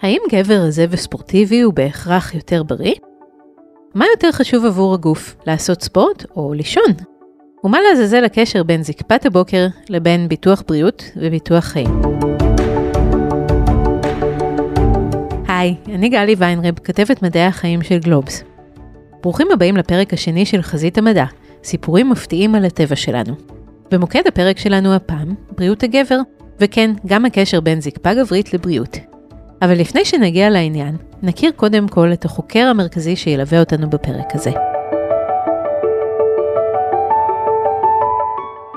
האם גבר רזה וספורטיבי הוא בהכרח יותר בריא? מה יותר חשוב עבור הגוף, לעשות ספורט או לישון? ומה לעזאזל הקשר בין זקפת הבוקר לבין ביטוח בריאות וביטוח חיים? היי, אני גלי ויינרב, כתבת מדעי החיים של גלובס. ברוכים הבאים לפרק השני של חזית המדע, סיפורים מפתיעים על הטבע שלנו. במוקד הפרק שלנו הפעם, בריאות הגבר, וכן, גם הקשר בין זקפה גברית לבריאות. אבל לפני שנגיע לעניין, נכיר קודם כל את החוקר המרכזי שילווה אותנו בפרק הזה.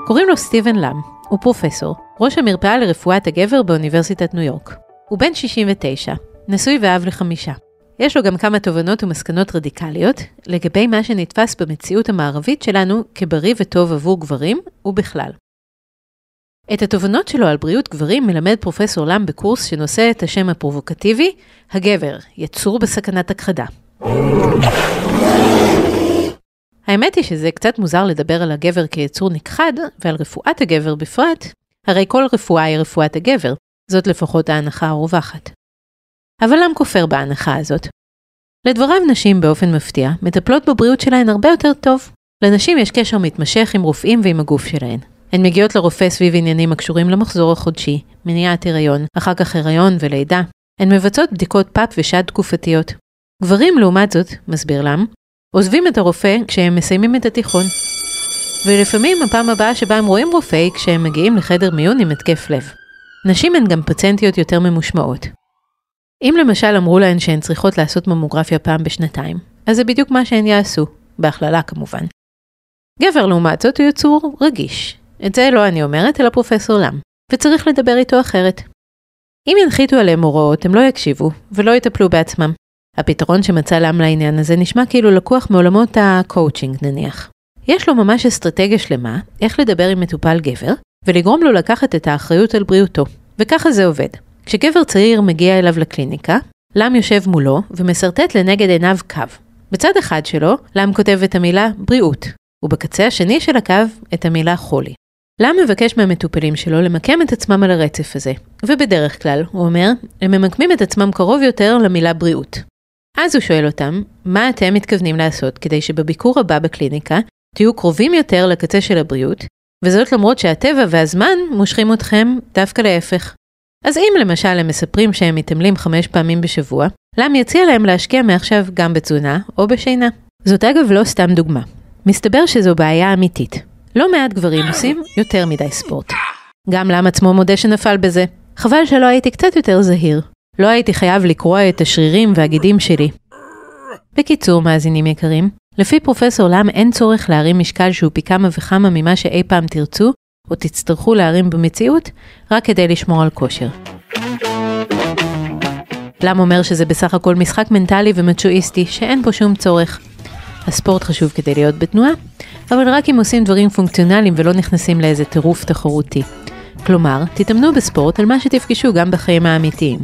קוראים לו סטיבן לאם, הוא פרופסור, ראש המרפאה לרפואת הגבר באוניברסיטת ניו יורק. הוא בן 69, נשוי ואב לחמישה. יש לו גם כמה תובנות ומסקנות רדיקליות לגבי מה שנתפס במציאות המערבית שלנו כבריא וטוב עבור גברים ובכלל. את התובנות שלו על בריאות גברים מלמד פרופסור למ בקורס שנושא את השם הפרובוקטיבי, הגבר, יצור בסכנת הכחדה. האמת היא שזה קצת מוזר לדבר על הגבר כיצור נכחד, ועל רפואת הגבר בפרט, הרי כל רפואה היא רפואת הגבר, זאת לפחות ההנחה הרווחת. אבל לם כופר בהנחה הזאת. לדבריו נשים באופן מפתיע, מטפלות בבריאות שלהן הרבה יותר טוב. לנשים יש קשר מתמשך עם רופאים ועם הגוף שלהן. הן מגיעות לרופא סביב עניינים הקשורים למחזור החודשי, מניעת הריון, אחר כך הריון ולידה. הן מבצעות בדיקות פאפ ושד תקופתיות. גברים, לעומת זאת, מסביר לם, עוזבים את הרופא כשהם מסיימים את התיכון. ולפעמים הפעם הבאה שבה הם רואים רופא היא כשהם מגיעים לחדר מיון עם התקף לב. נשים הן גם פציינטיות יותר ממושמעות. אם למשל אמרו להן שהן צריכות לעשות ממוגרפיה פעם בשנתיים, אז זה בדיוק מה שהן יעשו, בהכללה כמובן. גבר לעומת זאת הוא יצור רגיש, את זה לא אני אומרת, אלא פרופסור לם, וצריך לדבר איתו אחרת. אם ינחיתו עליהם הוראות, הם לא יקשיבו, ולא יטפלו בעצמם. הפתרון שמצא לם לעניין הזה נשמע כאילו לקוח מעולמות הקואוצ'ינג נניח. יש לו ממש אסטרטגיה שלמה, איך לדבר עם מטופל גבר, ולגרום לו לקחת את האחריות על בריאותו. וככה זה עובד. כשגבר צעיר מגיע אליו לקליניקה, לם יושב מולו ומסרטט לנגד עיניו קו. בצד אחד שלו, לם כותב את המילה בריאות, ובקצה השני של הקו את המילה חולי. לם מבקש מהמטופלים שלו למקם את עצמם על הרצף הזה, ובדרך כלל, הוא אומר, הם ממקמים את עצמם קרוב יותר למילה בריאות. אז הוא שואל אותם, מה אתם מתכוונים לעשות כדי שבביקור הבא בקליניקה תהיו קרובים יותר לקצה של הבריאות, וזאת למרות שהטבע והזמן מושכים אתכם דווקא להפך. אז אם למשל הם מספרים שהם מתעמלים חמש פעמים בשבוע, לם יציע להם להשקיע מעכשיו גם בתזונה או בשינה. זאת אגב לא סתם דוגמה. מסתבר שזו בעיה אמיתית. לא מעט גברים עושים יותר מדי ספורט. גם לם עצמו מודה שנפל בזה. חבל שלא הייתי קצת יותר זהיר. לא הייתי חייב לקרוע את השרירים והגידים שלי. בקיצור, מאזינים יקרים, לפי פרופסור לם אין צורך להרים משקל שהוא פי כמה וכמה ממה שאי פעם תרצו, או תצטרכו להרים במציאות, רק כדי לשמור על כושר. לם אומר שזה בסך הכל משחק מנטלי ומצ'ואיסטי, שאין בו שום צורך. הספורט חשוב כדי להיות בתנועה, אבל רק אם עושים דברים פונקציונליים ולא נכנסים לאיזה טירוף תחרותי. כלומר, תתאמנו בספורט על מה שתפגשו גם בחיים האמיתיים.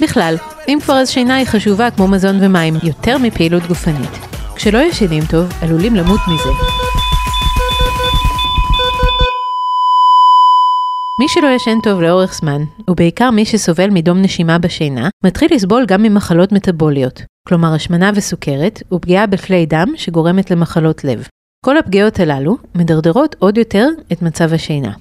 בכלל, אם כבר אז שינה היא חשובה כמו מזון ומים, יותר מפעילות גופנית. כשלא ישנים טוב, עלולים למות מזה. מי שלא ישן טוב לאורך זמן, ובעיקר מי שסובל מדום נשימה בשינה, מתחיל לסבול גם ממחלות מטבוליות, כלומר השמנה וסוכרת, ופגיעה בכלי דם שגורמת למחלות לב. כל הפגיעות הללו מדרדרות עוד יותר את מצב השינה.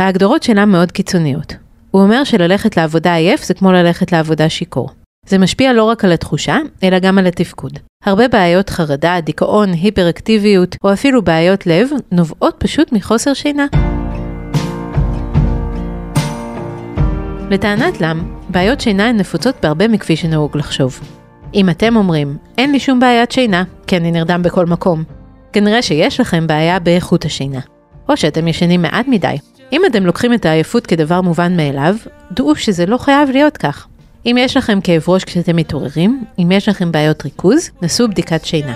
ההגדרות שלה מאוד קיצוניות. הוא אומר שללכת לעבודה עייף זה כמו ללכת לעבודה שיכור. זה משפיע לא רק על התחושה, אלא גם על התפקוד. הרבה בעיות חרדה, דיכאון, היפראקטיביות, או אפילו בעיות לב, נובעות פשוט מחוסר שינה. לטענת לם, בעיות שינה הן נפוצות בהרבה מכפי שנהוג לחשוב. אם אתם אומרים, אין לי שום בעיית שינה, כי אני נרדם בכל מקום, כנראה שיש לכם בעיה באיכות השינה. או שאתם ישנים מעט מדי. אם אתם לוקחים את העייפות כדבר מובן מאליו, דעו שזה לא חייב להיות כך. אם יש לכם כאב ראש כשאתם מתעוררים, אם יש לכם בעיות ריכוז, נסו בדיקת שינה.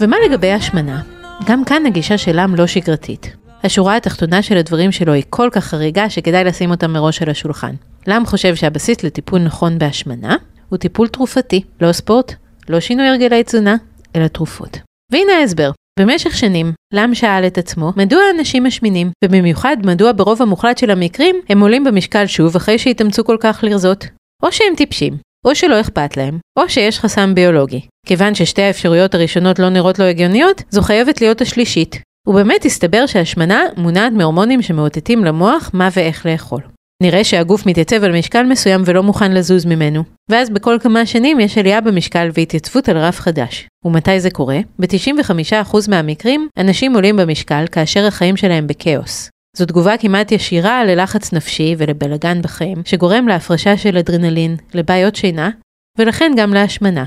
ומה לגבי השמנה? גם כאן הגישה שלם לא שגרתית. השורה התחתונה של הדברים שלו היא כל כך חריגה שכדאי לשים אותה מראש על השולחן. לם חושב שהבסיס לטיפול נכון בהשמנה הוא טיפול תרופתי, לא ספורט, לא שינוי הרגלי תזונה, אלא תרופות. והנה ההסבר. במשך שנים, לם שאל את עצמו מדוע אנשים משמינים, ובמיוחד מדוע ברוב המוחלט של המקרים הם עולים במשקל שוב אחרי שהתאמצו כל כך לרזות. או שהם טיפשים, או שלא אכפת להם, או שיש חסם ביולוגי. כיוון ששתי האפשרויות הראשונות לא נראות לו הגיוניות, זו חייבת להיות השלישית. ובאמת הסתבר שהשמנה מונעת מהורמונים שמאותתים למוח מה ואיך לאכול. נראה שהגוף מתייצב על משקל מסוים ולא מוכן לזוז ממנו, ואז בכל כמה שנים יש עלייה במשקל והתייצבות על רף חדש. ומתי זה קורה? ב-95% מהמקרים, אנשים עולים במשקל כאשר החיים שלהם בכאוס. זו תגובה כמעט ישירה ללחץ נפשי ולבלגן בחיים, שגורם להפרשה של אדרנלין, לבעיות שינה, ולכן גם להשמנה.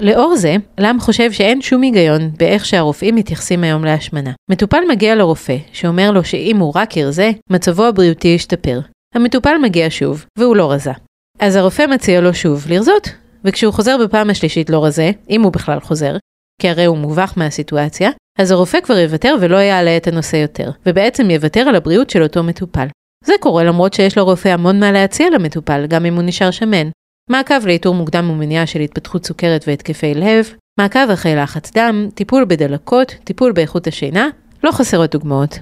לאור זה, לם חושב שאין שום היגיון באיך שהרופאים מתייחסים היום להשמנה. מטופל מגיע לרופא, שאומר לו שאם הוא רק ירזה, מצבו הבריאותי ישתפר. המטופל מגיע שוב, והוא לא רזה. אז הרופא מציע לו שוב לרזות, וכשהוא חוזר בפעם השלישית לא רזה, אם הוא בכלל חוזר, כי הרי הוא מובך מהסיטואציה, אז הרופא כבר יוותר ולא יעלה את הנושא יותר, ובעצם יוותר על הבריאות של אותו מטופל. זה קורה למרות שיש לרופא המון מה להציע למטופל, גם אם הוא נשאר שמן. מעקב לאיתור מוקדם ומניעה של התפתחות סוכרת והתקפי לב, מעקב אחרי לחץ דם, טיפול בדלקות, טיפול באיכות השינה, לא חסרות דוגמאות.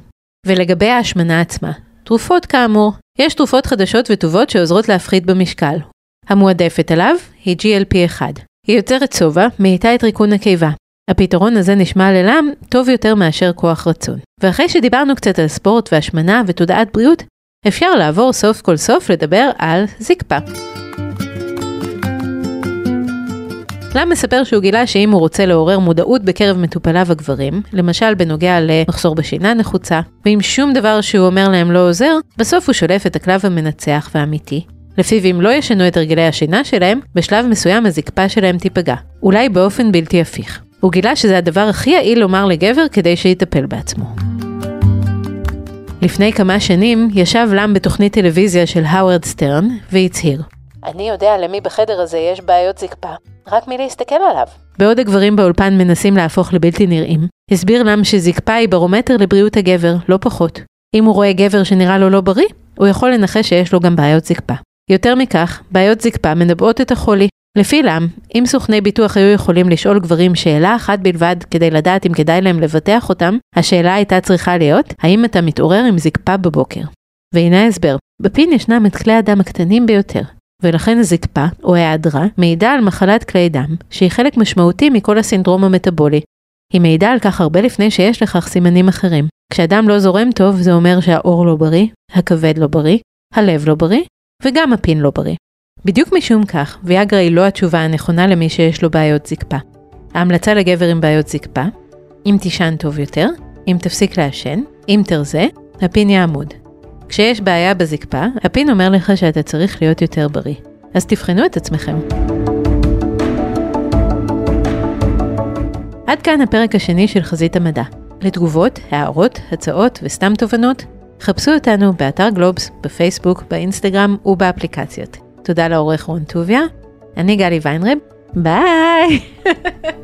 ולגבי ההשמנה עצמה, תרופות כאמור, יש תרופות חדשות וטובות שעוזרות להפחית במשקל. המועדפת עליו היא GLP-1. היא יוצרת שובע, מאיתה את ריקון הקיבה. הפתרון הזה נשמע ללם טוב יותר מאשר כוח רצון. ואחרי שדיברנו קצת על ספורט והשמנה ותודעת בריאות, אפשר לעבור סוף כל סוף לדבר על זקפה. לם מספר שהוא גילה שאם הוא רוצה לעורר מודעות בקרב מטופליו הגברים, למשל בנוגע למחסור בשינה נחוצה, ואם שום דבר שהוא אומר להם לא עוזר, בסוף הוא שולף את הקלף המנצח והאמיתי, לפיו אם לא ישנו את הרגלי השינה שלהם, בשלב מסוים הזקפה שלהם תיפגע, אולי באופן בלתי הפיך. הוא גילה שזה הדבר הכי יעיל לומר לגבר כדי שיטפל בעצמו. לפני כמה שנים ישב לם בתוכנית טלוויזיה של האוורד סטרן והצהיר אני יודע למי בחדר הזה יש בעיות זקפה, רק מלהסתכל עליו. בעוד הגברים באולפן מנסים להפוך לבלתי נראים, הסביר לם שזקפה היא ברומטר לבריאות הגבר, לא פחות. אם הוא רואה גבר שנראה לו לא בריא, הוא יכול לנחש שיש לו גם בעיות זקפה. יותר מכך, בעיות זקפה מנבאות את החולי. לפי לם, אם סוכני ביטוח היו יכולים לשאול גברים שאלה אחת בלבד כדי לדעת אם כדאי להם לבטח אותם, השאלה הייתה צריכה להיות, האם אתה מתעורר עם זקפה בבוקר? והנה ההסבר, בפין ישנם את כלי הדם הקטנים ביותר, ולכן הזקפה, או היעדרה, מעידה על מחלת כלי דם, שהיא חלק משמעותי מכל הסינדרום המטבולי. היא מעידה על כך הרבה לפני שיש לכך סימנים אחרים. כשהדם לא זורם טוב, זה אומר שהעור לא בריא, הכבד לא בריא, הלב לא בריא, וגם הפין לא בריא. בדיוק משום כך, ויאגרה היא לא התשובה הנכונה למי שיש לו בעיות זקפה. ההמלצה לגבר עם בעיות זקפה, אם תישן טוב יותר, אם תפסיק לעשן, אם תרזה, הפין יעמוד. כשיש בעיה בזקפה, הפין אומר לך שאתה צריך להיות יותר בריא. אז תבחנו את עצמכם. עד כאן הפרק השני של חזית המדע. לתגובות, הערות, הצעות וסתם תובנות, חפשו אותנו באתר גלובס, בפייסבוק, באינסטגרם ובאפליקציות. תודה לעורך רון טוביה, אני גלי ויינרב, ביי!